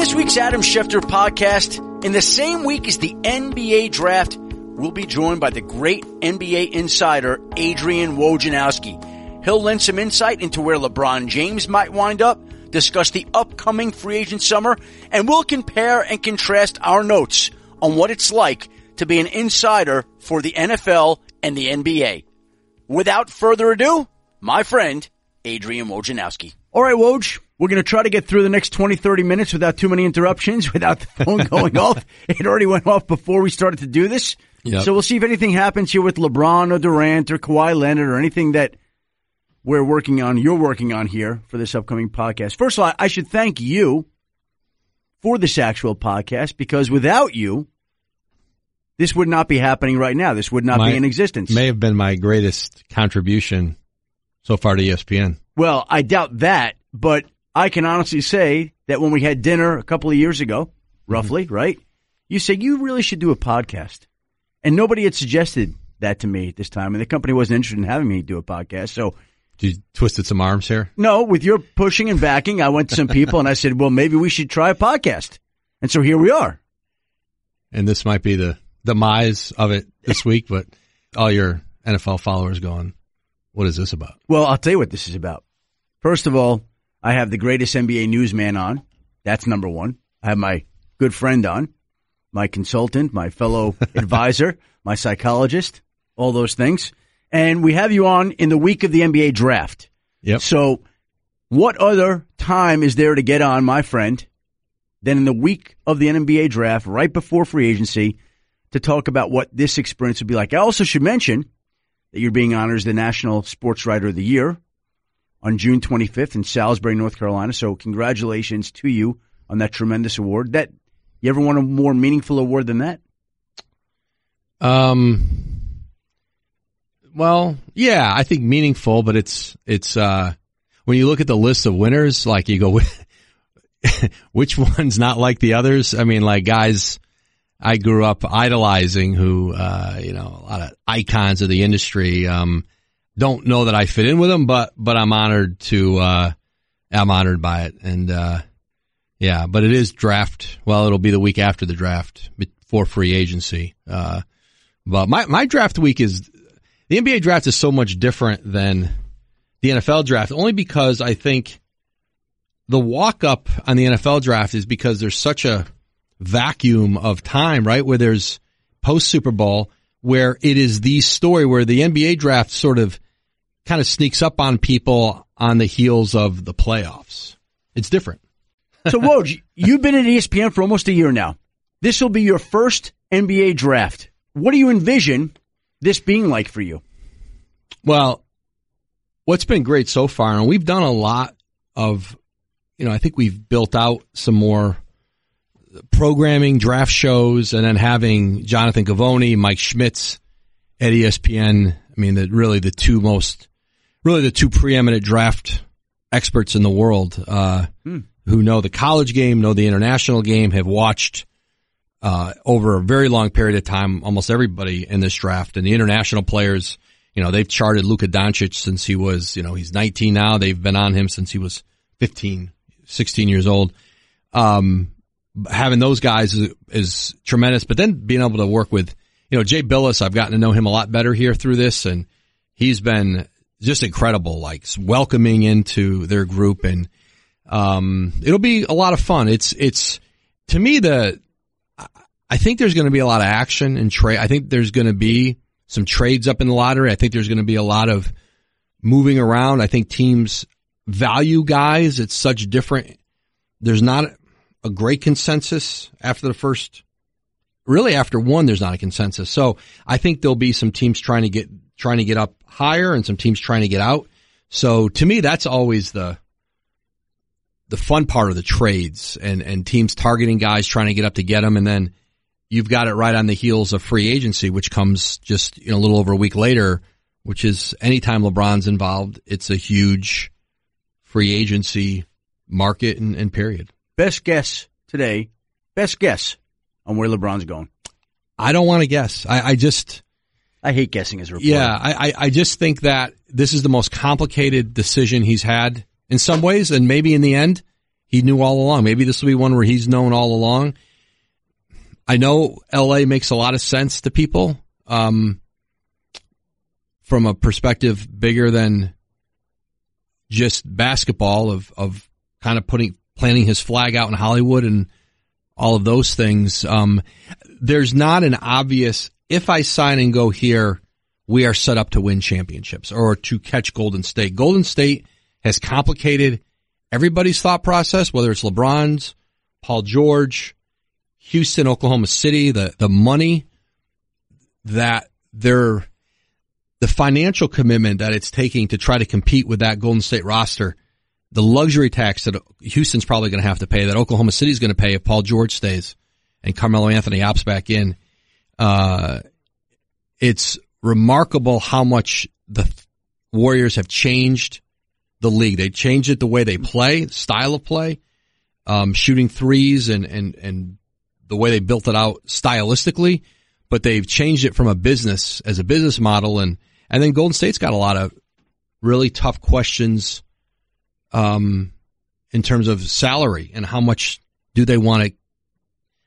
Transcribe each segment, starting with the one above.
this week's Adam Schefter podcast, in the same week as the NBA draft, we'll be joined by the great NBA insider, Adrian Wojnarowski. He'll lend some insight into where LeBron James might wind up, discuss the upcoming free agent summer, and we'll compare and contrast our notes on what it's like to be an insider for the NFL and the NBA. Without further ado, my friend, Adrian Wojnarowski. All right, Woj, we're going to try to get through the next 20, 30 minutes without too many interruptions, without the phone going off. It already went off before we started to do this. Yep. So we'll see if anything happens here with LeBron or Durant or Kawhi Leonard or anything that we're working on, you're working on here for this upcoming podcast. First of all, I should thank you for this actual podcast because without you, this would not be happening right now. This would not My- be in existence. May have been my greatest contribution so far to ESPN. Well, I doubt that, but I can honestly say that when we had dinner a couple of years ago, mm-hmm. roughly, right? You said you really should do a podcast. And nobody had suggested that to me at this time, and the company wasn't interested in having me do a podcast. So, You twisted some arms here. no, with your pushing and backing, I went to some people and I said, well, maybe we should try a podcast. And so here we are. And this might be the demise of it this week, but all your NFL followers going, what is this about? Well, I'll tell you what this is about. First of all, I have the greatest NBA newsman on. That's number one. I have my good friend on, my consultant, my fellow advisor, my psychologist, all those things. And we have you on in the week of the NBA draft. Yep. So what other time is there to get on, my friend, than in the week of the NBA draft, right before free agency, to talk about what this experience would be like? I also should mention that you're being honored as the National Sports Writer of the Year on June 25th in Salisbury, North Carolina. So congratulations to you on that tremendous award. That you ever won a more meaningful award than that? Um, well, yeah, I think meaningful, but it's, it's, uh, when you look at the list of winners, like you go, which one's not like the others? I mean, like guys I grew up idolizing who, uh, you know, a lot of icons of the industry, um, don't know that I fit in with them, but, but I'm honored to, uh, I'm honored by it. And, uh, yeah, but it is draft. Well, it'll be the week after the draft before free agency. Uh, but my, my draft week is, the NBA draft is so much different than the NFL draft, only because I think the walk up on the NFL draft is because there's such a vacuum of time, right? Where there's post Super Bowl, where it is the story where the NBA draft sort of kind of sneaks up on people on the heels of the playoffs. It's different. So, Woj, you've been at ESPN for almost a year now. This will be your first NBA draft. What do you envision this being like for you? Well, what's been great so far, and we've done a lot of, you know, I think we've built out some more programming, draft shows, and then having Jonathan Givony, Mike Schmitz at ESPN. I mean, that really the two most, really the two preeminent draft experts in the world, uh, who know the college game, know the international game, have watched uh, over a very long period of time, almost everybody in this draft and the international players, you know, they've charted Luka Doncic since he was, you know, he's 19 now. They've been on him since he was 15, 16 years old. Um, having those guys is, is tremendous, but then being able to work with, you know, Jay Bilas, I've gotten to know him a lot better here through this and he's been just incredible, like welcoming into their group and, um, it'll be a lot of fun. It's, it's, to me, the, I think there's going to be a lot of action and trade. I think there's going to be some trades up in the lottery. I think there's going to be a lot of moving around. I think teams value guys. It's such different. There's not a great consensus after the first, really after one, there's not a consensus. So I think there'll be some teams trying to get, trying to get up higher and some teams trying to get out. So to me, that's always the, the fun part of the trades and, and teams targeting guys trying to get up to get them. And then you've got it right on the heels of free agency, which comes just you know, a little over a week later, which is anytime LeBron's involved, it's a huge free agency market and, and period. Best guess today, best guess on where LeBron's going. I don't want to guess. I, I just, I hate guessing as a reporter. yeah, I, I, I just think that this is the most complicated decision he's had in some ways. And maybe in the end, he knew all along. Maybe this will be one where he's known all along. I know LA makes a lot of sense to people um, from a perspective bigger than just basketball of of kind of putting planting his flag out in Hollywood and all of those things. Um, there's not an obvious if I sign and go here, we are set up to win championships or to catch Golden State. Golden State has complicated everybody's thought process, whether it's LeBron's, Paul George, Houston, Oklahoma City, the, the money that they're, the financial commitment that it's taking to try to compete with that Golden State roster, the luxury tax that Houston's probably going to have to pay, that Oklahoma City's going to pay if Paul George stays and Carmelo Anthony opts back in. Uh, it's remarkable how much the Warriors have changed the league. They changed it the way they play, style of play, um, shooting threes and, and, and the way they built it out stylistically, but they've changed it from a business as a business model. And, and then Golden State's got a lot of really tough questions, um, in terms of salary and how much do they want to,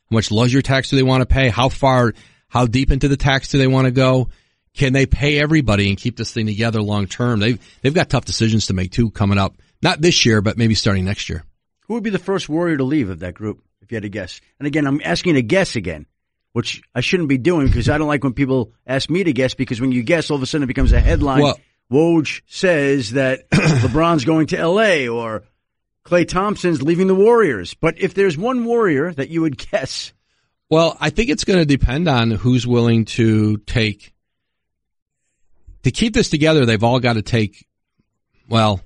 how much luxury tax do they want to pay? How far, how deep into the tax do they want to go? Can they pay everybody and keep this thing together long term? They've, they've got tough decisions to make too coming up. Not this year, but maybe starting next year. Who would be the first warrior to leave of that group? if you had to guess. And again, I'm asking to guess again, which I shouldn't be doing because I don't like when people ask me to guess because when you guess, all of a sudden it becomes a headline. Well, Woj says that LeBron's going to LA or Klay Thompson's leaving the Warriors. But if there's one warrior that you would guess. Well, I think it's going to depend on who's willing to take. To keep this together, they've all got to take, well,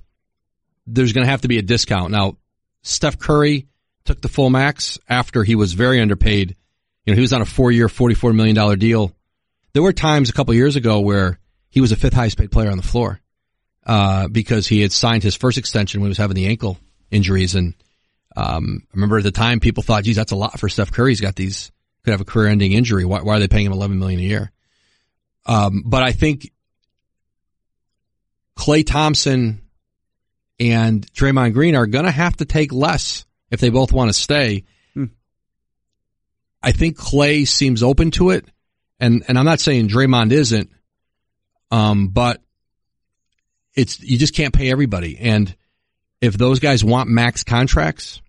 there's going to have to be a discount. Now, Steph Curry took the full max after he was very underpaid. You know, he was on a four year, $44 million deal. There were times a couple years ago where he was the fifth highest paid player on the floor, uh, because he had signed his first extension when he was having the ankle injuries. And, um, I remember at the time people thought, geez, that's a lot for Steph Curry. He's got these, could have a career ending injury. Why, why, are they paying him 11 million a year? Um, but I think Klay Thompson and Draymond Green are going to have to take less if they both want to stay. Hmm. I think Klay seems open to it, and and I'm not saying Draymond isn't, um, but it's you just can't pay everybody, and if those guys want max contracts,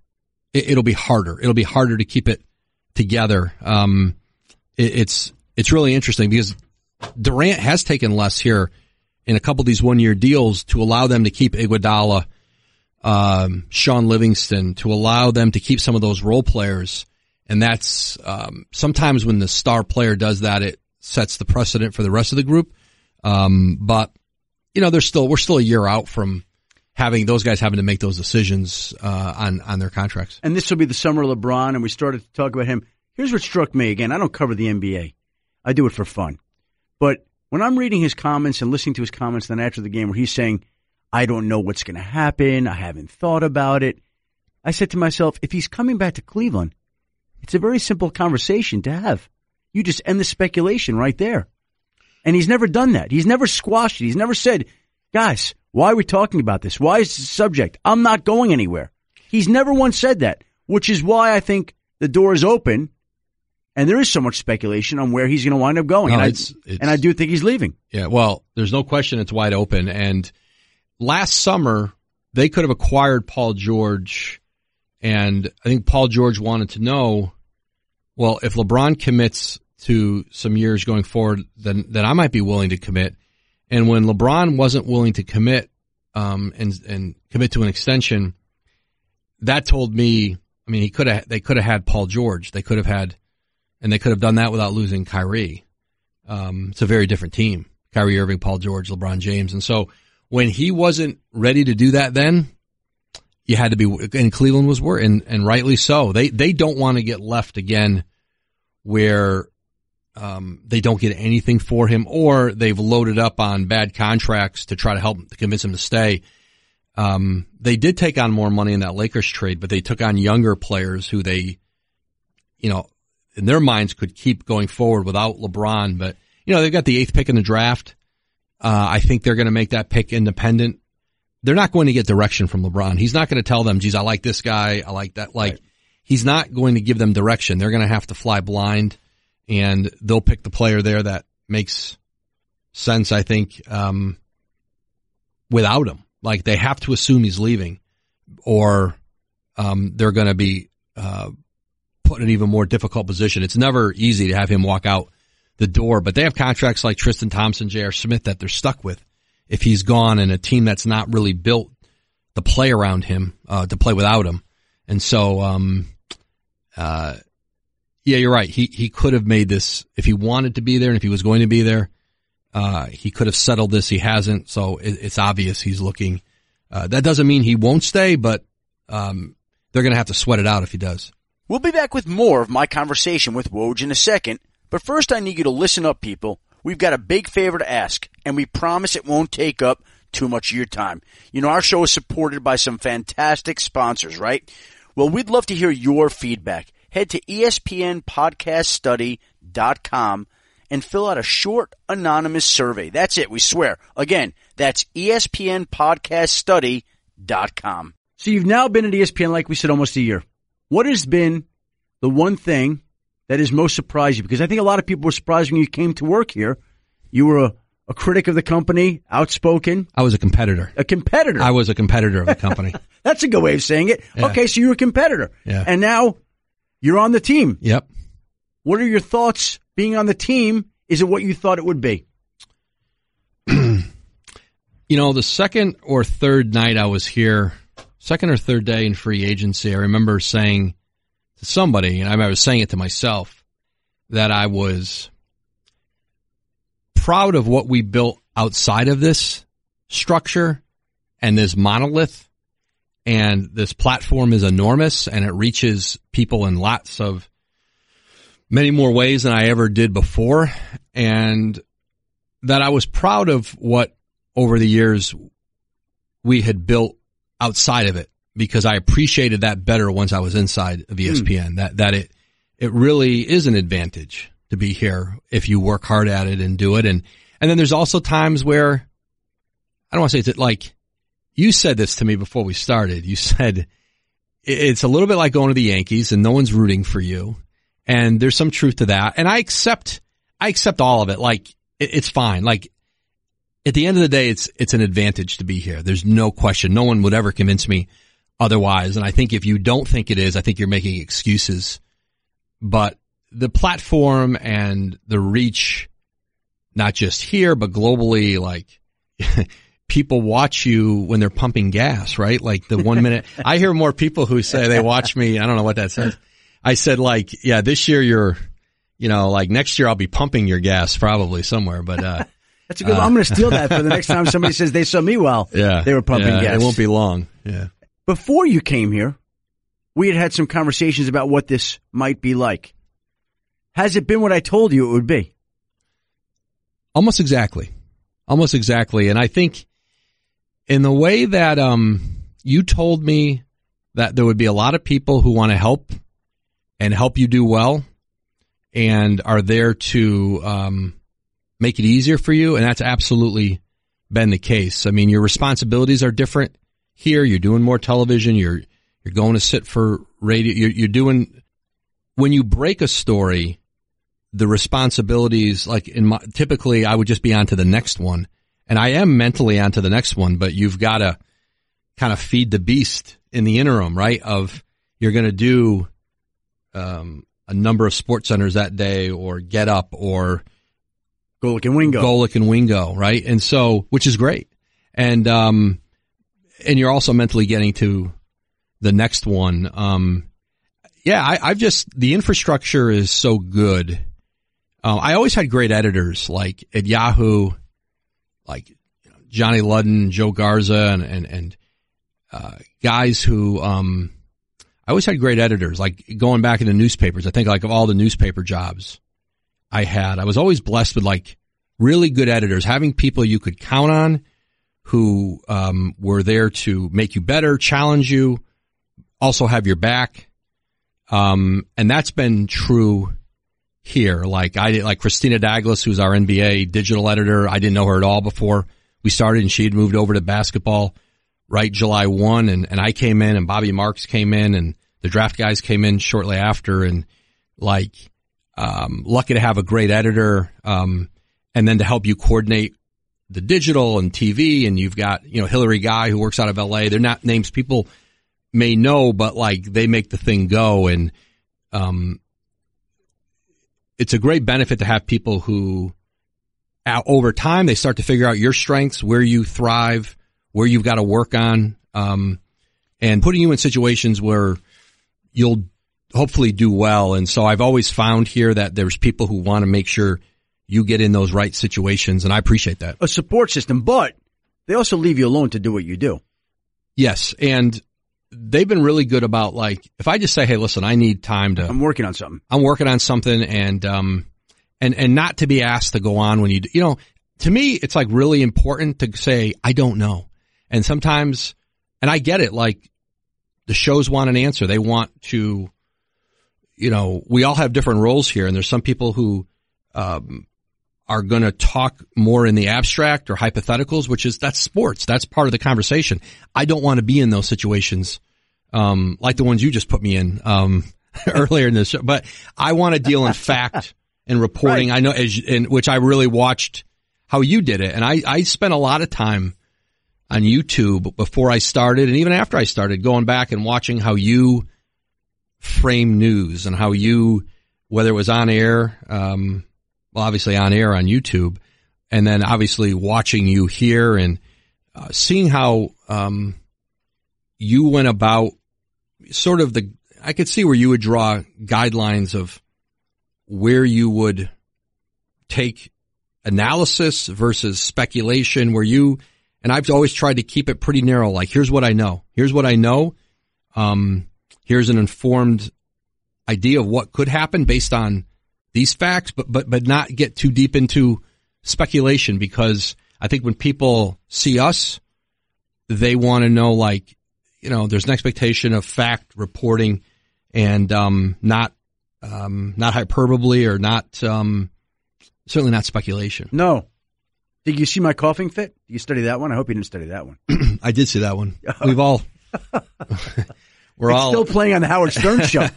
it, will be harder. It'll be harder to keep it together. Um, it, it's it's really interesting because Durant has taken less here in a couple of these one year deals to allow them to keep Iguodala um, Shaun Livingston to allow them to keep some of those role players. And that's um, sometimes when the star player does that, it sets the precedent for the rest of the group. Um, but you know, there's still we're still a year out from having those guys having to make those decisions uh, on on their contracts. And this will be the summer of LeBron, and we started to talk about him. Here's what struck me again. I don't cover the NBA. I do it for fun. But when I'm reading his comments and listening to his comments then after the game where he's saying I don't know what's going to happen. I haven't thought about it. I said to myself, if he's coming back to Cleveland, it's a very simple conversation to have. You just end the speculation right there. And he's never done that. He's never squashed it. He's never said, guys, why are we talking about this? Why is this a subject? I'm not going anywhere. He's never once said that, which is why I think the door is open and there is so much speculation on where he's going to wind up going. No, and, it's, I, it's, and I do think he's leaving. Yeah, well, there's no question it's wide open. And last summer they could have acquired Paul George, and I think Paul George wanted to know, well, if LeBron commits to some years going forward, then then I might be willing to commit. And when LeBron wasn't willing to commit um, and and commit to an extension, that told me. I mean, he could have. They could have had Paul George. They could have had, and they could have done that without losing Kyrie. Um, it's a very different team. Kyrie Irving, Paul George, LeBron James, and so when he wasn't ready to do that then, you had to be, and Cleveland was worried, and, and rightly so. They, they don't want to get left again where, um, they don't get anything for him or they've loaded up on bad contracts to try to help to convince him to stay. Um, they did take on more money in that Lakers trade, but they took on younger players who they, you know, in their minds could keep going forward without LeBron. But, you know, they've got the eighth pick in the draft. Uh, I think they're going to make that pick independent they're not going to get direction from LeBron. He's not going to tell them, geez, I like this guy. I like that. Like, right. he's not going to give them direction. They're going to have to fly blind and they'll pick the player there that makes sense, I think, um, without him. Like, they have to assume he's leaving or, um, they're going to be, uh, put in an even more difficult position. It's never easy to have him walk out the door, but they have contracts like Tristan Thompson, J.R. Smith that they're stuck with if he's gone and a team that's not really built to play around him, uh, to play without him. And so, um, uh, yeah, you're right. He, he could have made this if he wanted to be there and if he was going to be there. Uh, he could have settled this. He hasn't. So it, it's obvious he's looking. Uh, that doesn't mean he won't stay, but, um, they're going to have to sweat it out if he does. We'll be back with more of my conversation with Woj in a second. But first I need you to listen up, people we've got a big favor to ask, and we promise it won't take up too much of your time. You know, our show is supported by some fantastic sponsors, right? Well, we'd love to hear your feedback. Head to espnpodcaststudy.com and fill out a short anonymous survey. That's it, we swear. Again, that's espnpodcaststudy.com. So you've now been at ESPN, like we said, almost a year. What has been the one thing that has most surprised you? Because I think a lot of people were surprised when you came to work here. You were a, a critic of the company, outspoken. I was a competitor. A competitor. I was a competitor of the company. That's a good way of saying it. Yeah. Okay, so you're a competitor. Yeah. And now you're on the team. Yep. What are your thoughts being on the team? Is it what you thought it would be? you know, the second or third night I was here, second or third day in free agency, I remember saying to somebody, and I was saying it to myself, that I was proud of what we built outside of this structure and this monolith. And this platform is enormous and it reaches people in lots of many more ways than I ever did before. And that I was proud of what over the years we had built outside of it because I appreciated that better once I was inside of ESPN. Mm. That that it it really is an advantage to be here if you work hard at it and do it. And and then there's also times where I don't want to say it's like you said this to me before we started. You said it's a little bit like going to the Yankees and no one's rooting for you. And there's some truth to that. And I accept I accept all of it. Like it's fine. Like at the end of the day, it's it's an advantage to be here. There's no question. No one would ever convince me otherwise. And I think if you don't think it is, I think you're making excuses. But the platform and the reach, not just here, but globally, like people watch you when they're pumping gas, right? Like the one minute, I hear more people who say they watch me. I don't know what that says. I said like, yeah, this year you're, you know, like next year I'll be pumping your gas probably somewhere, but, uh, That's a good. Uh, I'm going to steal that for the next time somebody says they saw me well. yeah, they were pumping yeah, gas. It won't be long. Yeah. Before you came here, we had had some conversations about what this might be like. Has it been what I told you it would be? Almost exactly. Almost exactly. And I think in the way that um, you told me that there would be a lot of people who want to help and help you do well and are there to um, make it easier for you. And that's absolutely been the case. I mean, your responsibilities are different here. You're doing more television. You're you're going to sit for radio. You're, you're doing when you break a story, the responsibilities like in my typically I would just be on to the next one, and I am mentally on to the next one. But you've got to kind of feed the beast in the interim, right? Of you're going to do um, a number of SportsCenters that day, or get up, or Golic and Wingo, Golic and Wingo, right? And so, which is great, and um, and you're also mentally getting to the next one. Um, yeah, I, have just the infrastructure is so good. Uh, I always had great editors like at Yahoo, like you know, Johnny Ludden, Joe Garza, and and, and uh, guys who um, I always had great editors. Like going back into newspapers, I think like of all the newspaper jobs I had, I was always blessed with like really good editors, having people you could count on who um, were there to make you better, challenge you, also have your back. Um, and that's been true here. Like I did, like Christina Douglas, who's our NBA digital editor. I didn't know her at all before we started and she had moved over to basketball right? July 1 and, and I came in and Bobby Marks came in and the draft guys came in shortly after and like, um, lucky to have a great editor. Um, and then to help you coordinate the digital and TV and you've got, you know, Hillary Guy who works out of LA. They're not names people may know, but like they make the thing go. And, um, it's a great benefit to have people who over time they start to figure out your strengths, where you thrive, where you've got to work on, um, and putting you in situations where you'll hopefully do well. And so I've always found here that there's people who want to make sure you get in those right situations, and I appreciate that. A support system, but they also leave you alone to do what you do. Yes, and they've been really good about like if I just say, "Hey, listen, I need time to." I'm working on something. I'm working on something, and um, and and not to be asked to go on when you, you know, to me, it's like really important to say, "I don't know," and sometimes, and I get it, like the shows want an answer. They want to, you know, we all have different roles here, and there's some people who. Um, are going to talk more in the abstract or hypotheticals, which is that's sports. That's part of the conversation. I don't want to be in those situations, um, like the ones you just put me in um, earlier in this show. But I want to deal in fact and reporting. Right. I know, as, in which I really watched how you did it, and I I spent a lot of time on YouTube before I started, and even after I started, going back and watching how you frame news and how you, whether it was on air. Um, obviously on air on YouTube, and then obviously watching you here and uh, seeing how um, you went about sort of the. I could see where you would draw guidelines of where you would take analysis versus speculation, where you and I've always tried to keep it pretty narrow. Like, here's what I know. Here's what I know. Um, here's an informed idea of what could happen based on these facts, but, but, but not get too deep into speculation because I think when people see us, they want to know like, you know, there's an expectation of fact reporting and, um, not, um, not hyperbole or not, um, certainly not speculation. No. Did you see my coughing fit? Did you study that one? I hope you didn't study that one. I did see that one. We've all, we're it's all still playing on the Howard Stern show.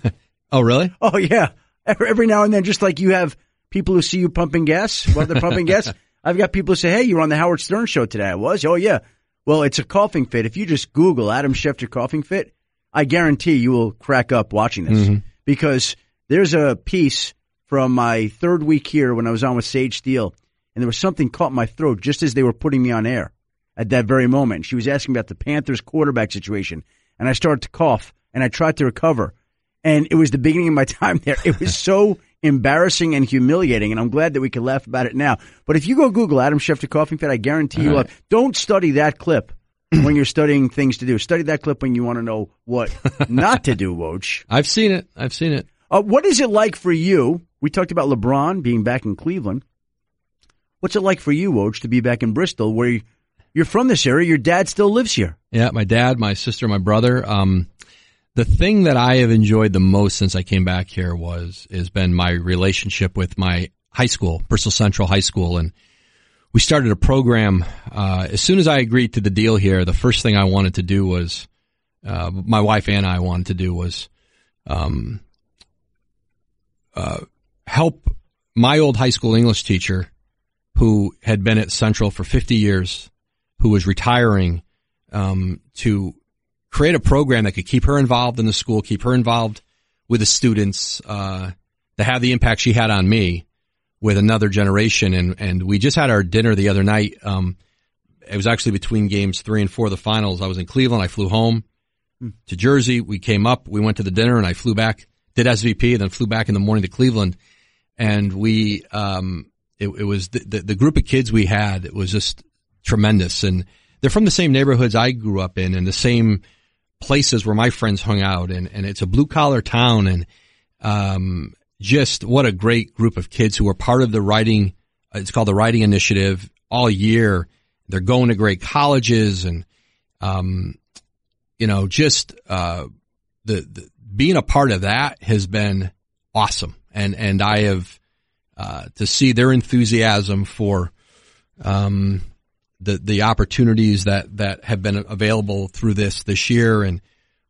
oh, really? Oh, yeah every now and then, just like you have people who see you pumping gas while they're pumping gas. I've got people who say, "Hey, you were on the Howard Stern show today." I was. Oh yeah. Well, it's a coughing fit. If you just Google Adam Schefter coughing fit, I guarantee you will crack up watching this mm-hmm. because there's a piece from my third week here when I was on with Sage Steele, and there was something caught in my throat just as they were putting me on air at that very moment. She was asking about the Panthers quarterback situation, and I started to cough, and I tried to recover, and it was the beginning of my time there. It was so embarrassing and humiliating, and I'm glad that we can laugh about it now. But if you go Google Adam Schefter coughing fit, I guarantee you, right. don't study that clip when you're studying things to do. Study that clip when you want to know what not to do, Woj. I've seen it. I've seen it. Uh, what is it like for you? We talked about LeBron being back in Cleveland. What's it like for you, Woj, to be back in Bristol, where you're from this area? Your dad still lives here. Yeah, my dad, my sister, my brother. Um, the thing that I have enjoyed the most since I came back here was has been my relationship with my high school, Bristol Central High School, and we started a program. Uh, as soon as I agreed to the deal here, the first thing I wanted to do was, uh, my wife and I wanted to do was, um, uh, help my old high school English teacher, who had been at Central for 50 years, who was retiring, um, to create a program that could keep her involved in the school, keep her involved with the students, uh, to have the impact she had on me with another generation. And, and we just had our dinner the other night. Um, it was actually between games three and four of the finals. I was in Cleveland. I flew home to Jersey. We came up, we went to the dinner and I flew back, did SVP, and then flew back in the morning to Cleveland. And we, um, it, it was the, the, the group of kids we had, it was just tremendous. And they're from the same neighborhoods I grew up in and the same, places where my friends hung out and, and it's a blue collar town and, um, just what a great group of kids who are part of the writing. It's called the writing initiative all year. They're going to great colleges and, um, you know, just, uh, the, the, being a part of that has been awesome. And, and I have, uh, to see their enthusiasm for, um, the the opportunities that that have been available through this this year, and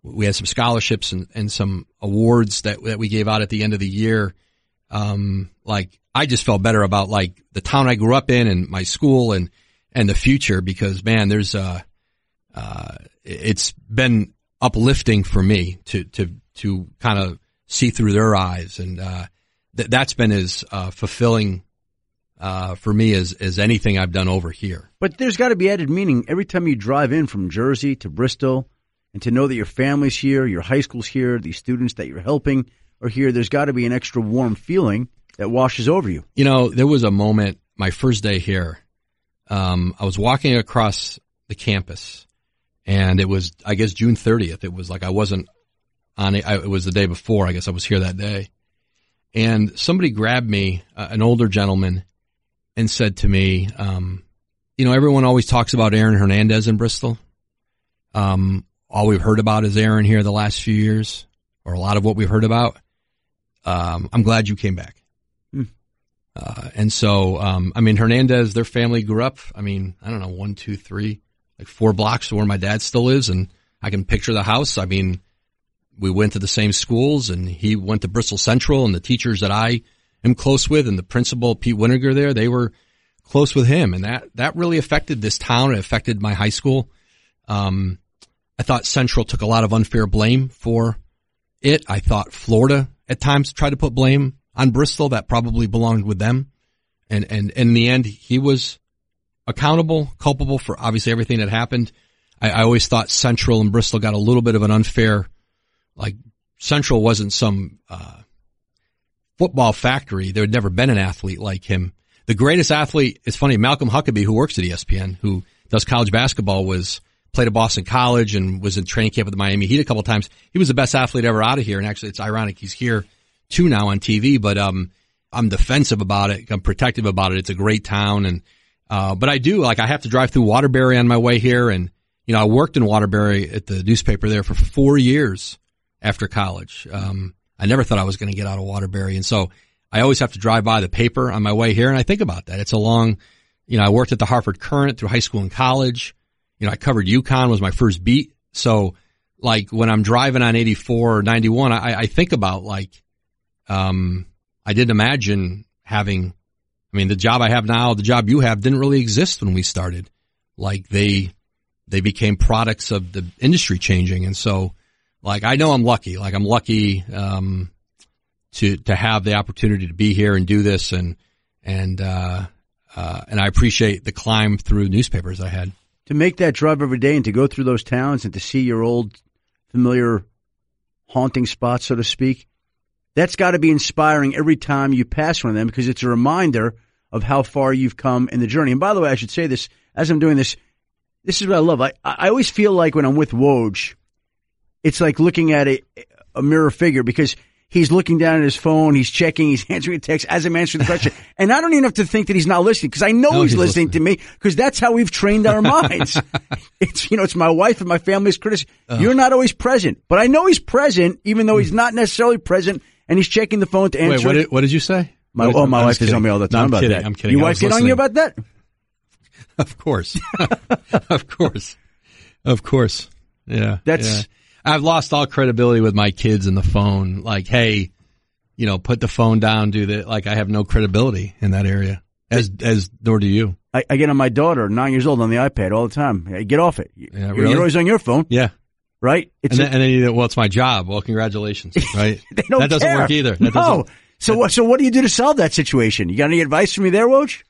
we had some scholarships and, and some awards that that we gave out at the end of the year. Um, like I just felt better about like the town I grew up in and my school and and the future because man, there's uh, uh, it's been uplifting for me to to to kind of see through their eyes, and uh, th- that's been as uh, fulfilling uh, for me as as anything I've done over here. But there's got to be added meaning every time you drive in from Jersey to Bristol, and to know that your family's here, your high school's here, the students that you're helping are here. There's got to be an extra warm feeling that washes over you. You know, there was a moment my first day here. Um, I was walking across the campus, and it was I guess June 30th. It was like I wasn't on it. It was the day before. I guess I was here that day, and somebody grabbed me, uh, an older gentleman, and said to me, um, "You know, everyone always talks about Aaron Hernandez in Bristol. Um, all we've heard about is Aaron here the last few years, or a lot of what we've heard about. Um, I'm glad you came back." Hmm. Uh, and so, um, I mean, Hernandez, their family grew up. I mean, I don't know, one, two, three, like four blocks to where my dad still is, and I can picture the house. I mean, we went to the same schools, and he went to Bristol Central, and the teachers that I am close with, and the principal Pete Winiger there, they were close with him, and that that really affected this town. It affected my high school. Um, I thought Central took a lot of unfair blame for it. I thought Florida at times tried to put blame on Bristol that probably belonged with them, and and, and in the end, he was accountable, culpable for obviously everything that happened. I, I always thought Central and Bristol got a little bit of an unfair, like Central wasn't some uh, football factory. There had never been an athlete like him. The greatest athlete is funny. Malcolm Huckaby, who works at ESPN, who does college basketball, was played at Boston College and was in training camp with the Miami Heat a couple times. He was the best athlete ever out of here. And actually, it's ironic he's here too now on TV. But um, I'm defensive about it. I'm protective about it. It's a great town, and uh, but I do like I have to drive through Waterbury on my way here, and you know I worked in Waterbury at the newspaper there for four years after college. Um, I never thought I was going to get out of Waterbury, and so I always have to drive by the paper on my way here, and I think about that. It's a long, you know, I worked at the Hartford Courant through high school and college. You know, I covered UConn was my first beat, so like when I'm driving on 84 or 91, I, I think about like, um, I didn't imagine having I mean, the job I have now, the job you have didn't really exist when we started. Like they, they became products of the industry changing. And so like I know I'm lucky, like I'm lucky, um, to, to have the opportunity to be here and do this and, and, uh, uh, and I appreciate the climb through newspapers I had. To make that drive every day and to go through those towns and to see your old familiar haunting spots, so to speak, that's got to be inspiring every time you pass one of them because it's a reminder of how far you've come in the journey. And by the way, I should say this as I'm doing this. This is what I love. I, I always feel like when I'm with Woj, it's like looking at a, a mirror figure because he's looking down at his phone, he's checking, he's answering a text as I'm answering the question. and I don't even have to think that he's not listening because I know no, he's, he's listening, listening, to me because that's how we've trained our minds. it's, you know, it's my wife and my family's criticism. Uh, You're not always present, but I know he's present even though he's not necessarily present and he's checking the phone to answer. Wait, what did, what did you say? My, oh, my wife is on me all the time no, about kidding, that. I'm kidding. Your wife get on you about that? Of course. of course. Of course. Yeah. That's. Yeah. I've lost all credibility with my kids in the phone. Like, hey, you know, put the phone down, do that. Like, I have no credibility in that area. As as nor do you. I, I get on my daughter, nine years old, on the iPad all the time. Hey, get off it. Yeah, you're, really? you're always on your phone. Yeah. Right? It's and, then, a, and then you, well, it's my job. Well, congratulations. Right? they don't that doesn't care. work either. no. That doesn't, so what? So what do you do to solve that situation? You got any advice for me there, Woj?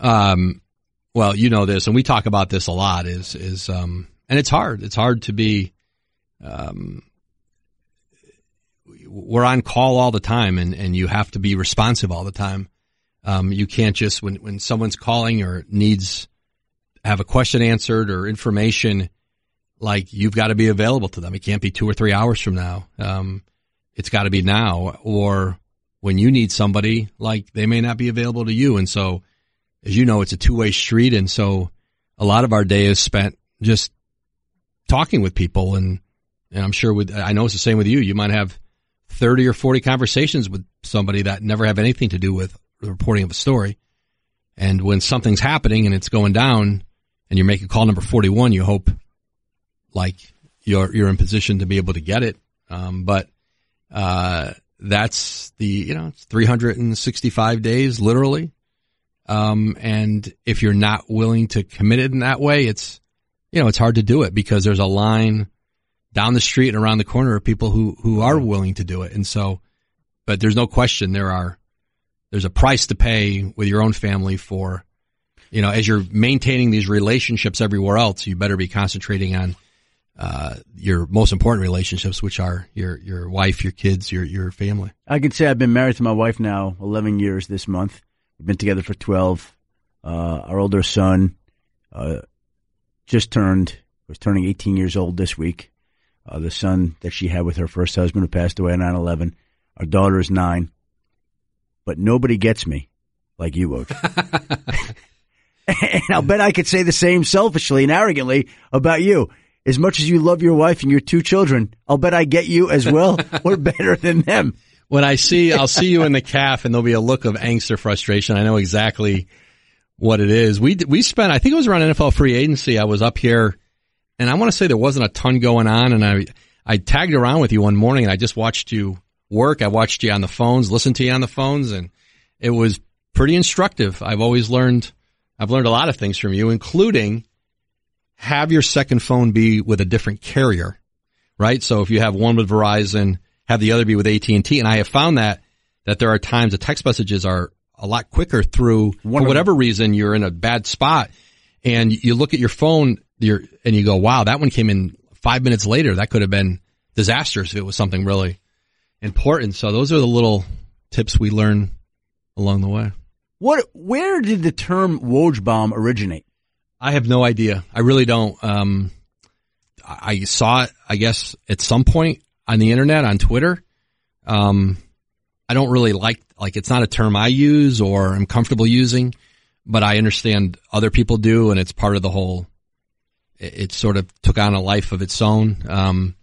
Um, well, you know this, and we talk about this a lot. Is is um, and it's hard. It's hard to be. Um, we're on call all the time, and and you have to be responsive all the time. Um, you can't just when when someone's calling or needs have a question answered or information, like you've got to be available to them. It can't be two or three hours from now. Um, it's got to be now or when you need somebody, like they may not be available to you. And so, as you know, it's a two way street. And so a lot of our day is spent just talking with people. And, and I'm sure with, I know it's the same with you. You might have 30 or 40 conversations with somebody that never have anything to do with the reporting of a story. And when something's happening and it's going down and you're making call number 41, you hope like you're, you're in position to be able to get it. Um, but, uh, that's the, you know, it's 365 days literally. Um, and if you're not willing to commit it in that way, it's, you know, it's hard to do it because there's a line down the street and around the corner of people who, who are willing to do it. And so, but there's no question there are, there's a price to pay with your own family for, you know, as you're maintaining these relationships everywhere else, you better be concentrating on, uh, your most important relationships, which are your, your wife, your kids, your, your family. I can say I've been married to my wife now 11 years this month. We've been together for 12. Uh, our older son, uh, just turned, was turning 18 years old this week. Uh, the son that she had with her first husband who passed away on 9-11. Our daughter is nine. But nobody gets me like you, Woj. and I'll bet I could say the same selfishly and arrogantly about you. As much as you love your wife and your two children, I'll bet I get you as well or better than them. When I see, I'll see you in the calf and there'll be a look of angst or frustration. I know exactly what it is. We, we spent, I think it was around NFL free agency. I was up here and I want to say there wasn't a ton going on. And I, I tagged around with you one morning and I just watched you work. I watched you on the phones, listened to you on the phones, and it was pretty instructive. I've always learned, I've learned a lot of things from you, including have your second phone be with a different carrier, right? So if you have one with Verizon, have the other be with AT&T. And I have found that, that there are times the text messages are a lot quicker through, one for whatever reason, you're in a bad spot and you look at your phone you're, and you go, wow, that one came in five minutes later. That could have been disastrous if it was something really important. So those are the little tips we learn along the way. What, where did the term Woj bomb originate? I have no idea. I really don't. Um, I saw it, I guess, at some point on the internet, on Twitter. Um, I don't really like, like, it's not a term I use or I'm comfortable using, but I understand other people do and it's part of the whole, it, it sort of took on a life of its own. Um,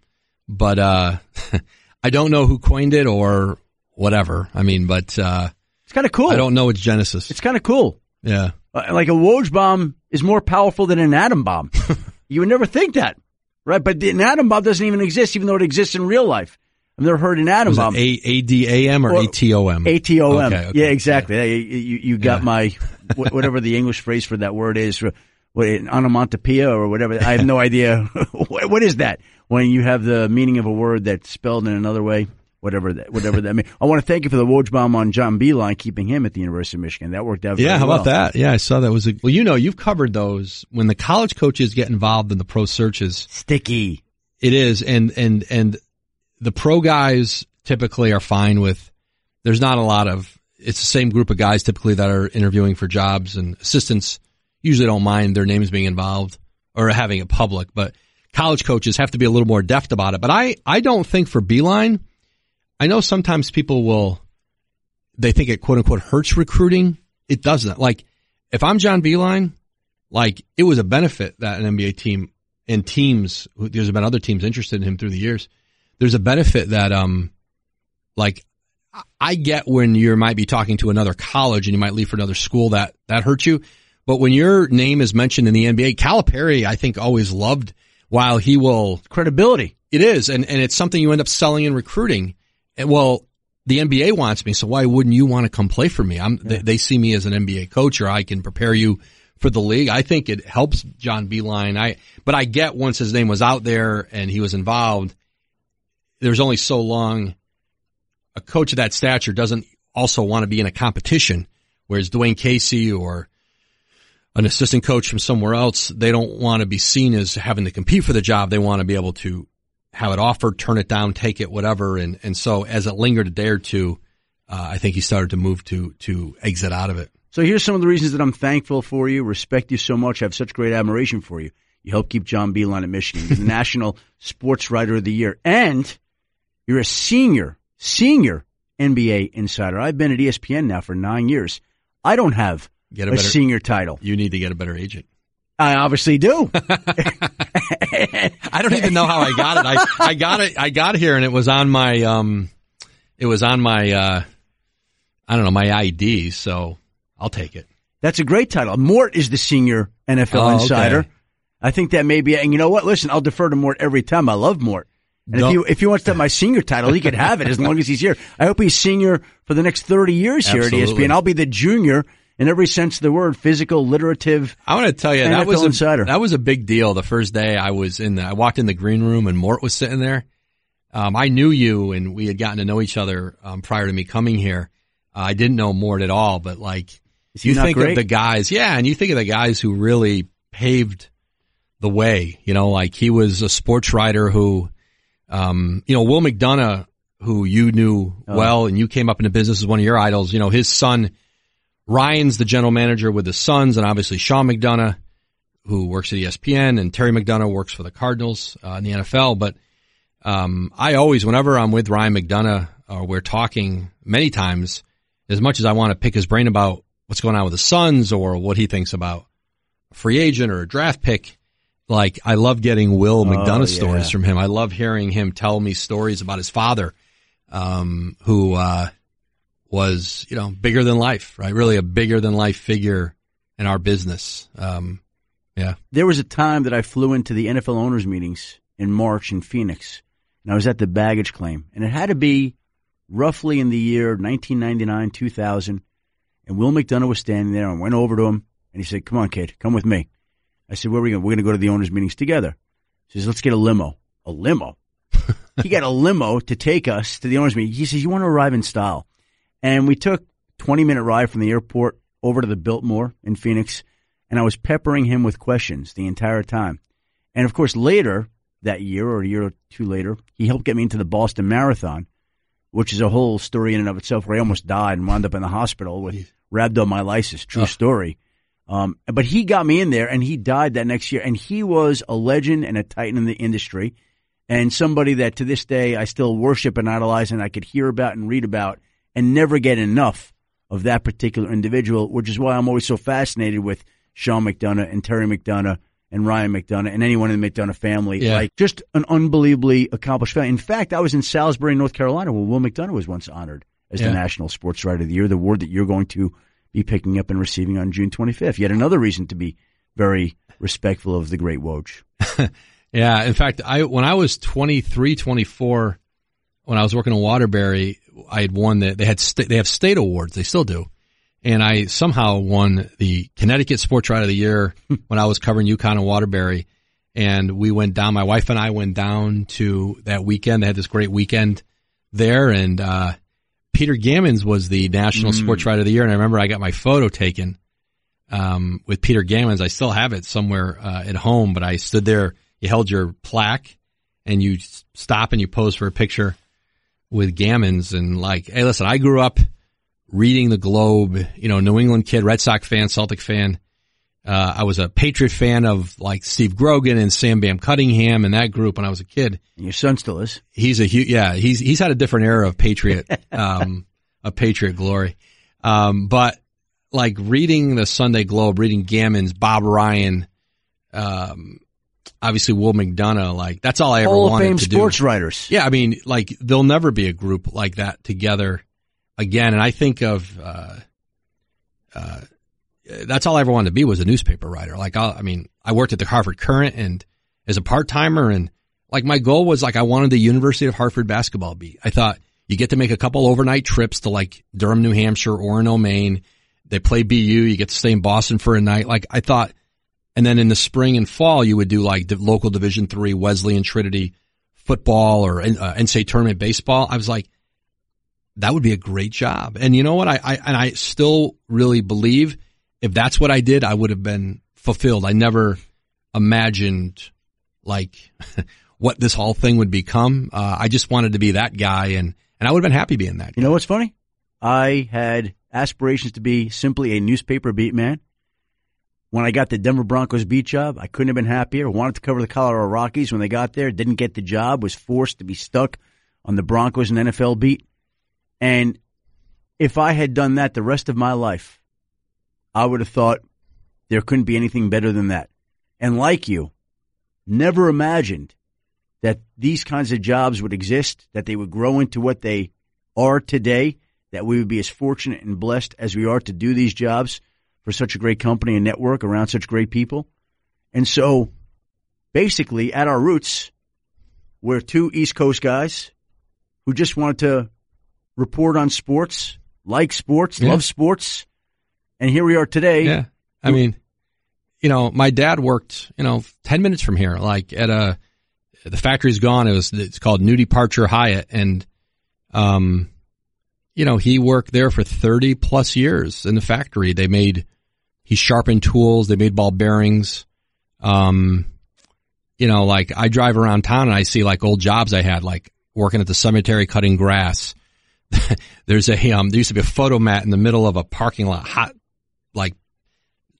but, uh, I don't know who coined it or whatever. I mean, but, uh, it's kind of cool. I don't know its genesis. It's kind of cool. Yeah. Uh, like a Woj bomb is more powerful than an atom bomb. you would never think that, right? But an atom bomb doesn't even exist, even though it exists in real life. I've never heard an atom bomb. A A D A M or A T O M? A T O M. Yeah, exactly. Yeah. You, you got yeah. my whatever the English phrase for that word is. What onomatopoeia or whatever. I have no idea. what is that? When you have the meaning of a word that's spelled in another way whatever that whatever that means. I want to thank you for the Woj bomb on John Beilein, keeping him at the University of Michigan. That worked out. Yeah, how well. about that? Yeah, I saw that was a well. You know, you've covered those when the college coaches get involved in the pro searches. Sticky. It is, and and and the pro guys typically are fine with. There's not a lot of. It's the same group of guys typically that are interviewing for jobs and assistants. Usually don't mind their names being involved or having it public, but college coaches have to be a little more deft about it. But I, I don't think for Beilein, I know sometimes people will, they think it quote unquote hurts recruiting. It doesn't. Like, if I'm John Beilein, like, it was a benefit that an NBA team and teams, there's been other teams interested in him through the years. There's a benefit that, um, like, I get when you might be talking to another college and you might leave for another school that, that hurts you. But when your name is mentioned in the NBA, Calipari, I think always loved while he will credibility. It is. And, and it's something you end up selling in recruiting well, the NBA wants me, so why wouldn't you want to come play for me? I'm, yeah. they, they, see me as an NBA coach or I can prepare you for the league. I think it helps John Beilein. I, but I get once his name was out there and he was involved, there's only so long a coach of that stature doesn't also want to be in a competition. Whereas Dwane Casey or an assistant coach from somewhere else, they don't want to be seen as having to compete for the job. They want to be able to have it offered, turn it down, take it, whatever. And, and so as it lingered a day or two, uh, I think he started to move to, to exit out of it. So here's some of the reasons that I'm thankful for you, respect you so much, I have such great admiration for you. You help keep John Beilein at Michigan. You're the National Sports Writer of the Year. And you're a senior, senior NBA insider. I've been at ESPN now for nine years. I don't have get a, a better, senior title. You need to get a better agent. I obviously do. I don't even know how I got it. I, I got it. I got here and it was on my, um, it was on my, uh, I don't know, my ID. So I'll take it. That's a great title. Mort is the senior NFL Oh, insider. okay. I think that may be, and you know what? Listen, I'll defer to Mort every time. I love Mort. And if he, if he wants to have my senior title, he could have it as long as he's here. I hope he's senior for the next 30 years here at ESPN. I'll be the junior in every sense of the word, physical, literative. I want to tell you NFL that was a, insider. that was a big deal. The first day I was in, the, I walked in the green room and Mort was sitting there. Um, I knew you and we had gotten to know each other um, prior to me coming here. Uh, I didn't know Mort at all, but like you think great? of the guys, yeah, and you think of the guys who really paved the way. You know, like he was a sports writer who, um, you know, Will McDonough, who you knew Oh. well, and you came up into business as one of your idols. You know, his son Ryan's the general manager with the Suns, and obviously Sean McDonough, who works at ESPN, and Terry McDonough works for the Cardinals uh, in the NFL. But um, I always, whenever I'm with Ryan McDonough, or we're talking many times, as much as I want to pick his brain about what's going on with the Suns or what he thinks about a free agent or a draft pick, like I love getting Will McDonough yeah. stories from him. I love hearing him tell me stories about his father, um, who uh, was you know bigger than life, right? Really a bigger than life figure in our business. Um, yeah, There was a time that I flew into the NFL owners meetings in March in Phoenix, and I was at the baggage claim, and it had to be roughly in the year 1999, 2000. And Will McDonough was standing there, and I went over to him, and he said, "Come on, kid, come with me." I said, "Where are we going? We're going to go to the owners meetings together." He says, "Let's get a limo." A limo. he got a limo to take us to the owners meeting. He says, "You want to arrive in style," and we took 20 minute ride from the airport over to the Biltmore in Phoenix, and I was peppering him with questions the entire time. And of course, later that year or a year or two later, he helped get me into the Boston Marathon, which is a whole story in and of itself where I almost died and wound up in the hospital with rhabdomyolysis. True Oh. story. Um, but he got me in there and he died that next year. And he was a legend and a titan in the industry and somebody that to this day I still worship and idolize and I could hear about and read about and never get enough of that particular individual, which is why I'm always so fascinated with Sean McDonough and Terry McDonough and Ryan McDonough and anyone in the McDonough family. Yeah. Like just an unbelievably accomplished family. In fact, I was in Salisbury, North Carolina, where Will McDonough was once honored as Yeah. the National Sports Writer of the Year, the award that you're going to be picking up and receiving on June 25th. Yet another reason to be very respectful of the great Woj. Yeah, in fact, I when I was 23, 24, when I was working in Waterbury, I had won the they had sta- they have state awards, they still do, and I somehow won the Connecticut Sports Writer of the Year when I was covering UConn and Waterbury, and we went down. My wife and I went down to that weekend. They had this great weekend there, and uh, Peter Gammons was the National Sports Writer of the Year, and I remember I got my photo taken um, with Peter Gammons. I still have it somewhere uh, at home, but I stood there. You held your plaque, and you stop and you pose for a picture with Gammons. And like, hey, listen, I grew up reading the Globe. You know, New England kid, Red Sox fan, Celtic fan. Uh, I was a Patriot fan of like Steve Grogan and Sam Bam Cunningham and that group when I was a kid And your son still is. he's a huge, yeah, he's, he's had a different era of Patriot, um, of Patriot glory. Um, but like reading the Sunday Globe, reading Gammons, Bob Ryan, um, obviously Will McDonough, like that's all I ever Hall wanted Fame to sports do. writers. Yeah. I mean, like there'll never be a group like that together again. And I think of, uh, uh, that's all I ever wanted to be was a newspaper writer. Like, I, I mean, I worked at the Hartford Courant and as a part timer and like my goal was like I wanted the University of Hartford basketball beat. I thought you get to make a couple overnight trips to like Durham, New Hampshire, Orono, Maine. They play BU. You get to stay in Boston for a night. Like I thought, and then in the spring and fall you would do like the local Division three Wesleyan Trinity football or uh, NCAA tournament baseball. I was like, that would be a great job. And you know what? I, I and I still really believe if that's what I did, I would have been fulfilled. I never imagined like what this whole thing would become. Uh, I just wanted to be that guy and, and I would have been happy being that. You know what's funny? I had aspirations to be simply a newspaper beat man. When I got the Denver Broncos beat job, I couldn't have been happier. Wanted to cover the Colorado Rockies when they got there, didn't get the job, was forced to be stuck on the Broncos and NFL beat. And if I had done that the rest of my life, I would have thought there couldn't be anything better than that. And like you, never imagined that these kinds of jobs would exist, that they would grow into what they are today, that we would be as fortunate and blessed as we are to do these jobs. for such a great company and network around such great people. And so basically at our roots, we're two East Coast guys who just wanted to report on sports, like sports, Yeah. love sports. And here we are today. Yeah. I mean, you know, my dad worked, you know, 10 minutes from here, like at a, the factory's gone. It was, it's called New Departure Hyatt. And, um, you know, he worked there for 30 plus years in the factory. They made, he sharpened tools. They made ball bearings. Um, you know, like I drive around town and I see like old jobs I had, like working at the cemetery cutting grass. There's a, um, there used to be a Fotomat in the middle of a parking lot, hot, like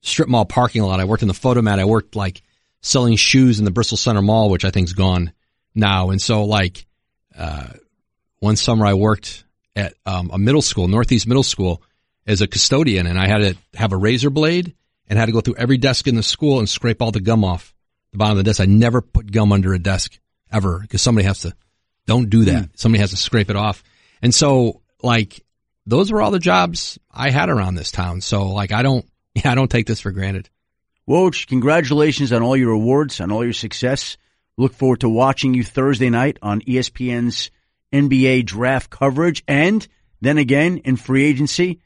strip mall parking lot. I worked in the Fotomat. I worked like selling shoes in the Bristol Center Mall, which I think's gone now. And so like, uh, one summer I worked at, um, a middle school, Northeast Middle School as a custodian and I had to have a razor blade and had to go through every desk in the school and scrape all the gum off the bottom of the desk. I never put gum under a desk ever because somebody has to, don't do that. Somebody has to scrape it off. And so like those were all the jobs I had around this town. So like I don't, yeah, I don't take this for granted. Woj, congratulations on all your awards, on all your success. Look forward to watching you Thursday night on ESPN's NBA draft coverage and then again in free agency.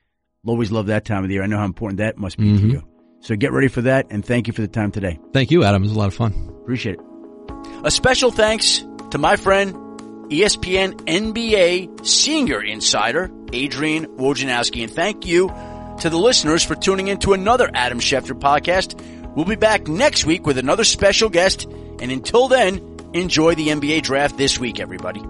I'll always love that time of the year. I know how important that must be to mm-hmm. you. So get ready for that and thank you for the time today. Thank you, Adam. It was a lot of fun. Appreciate it. A special thanks to my friend, ESPN NBA senior insider, Adrian Wojnarowski. And thank you to the listeners for tuning in to another Adam Schefter podcast. We'll be back next week with another special guest. And until then, enjoy the NBA draft this week, everybody.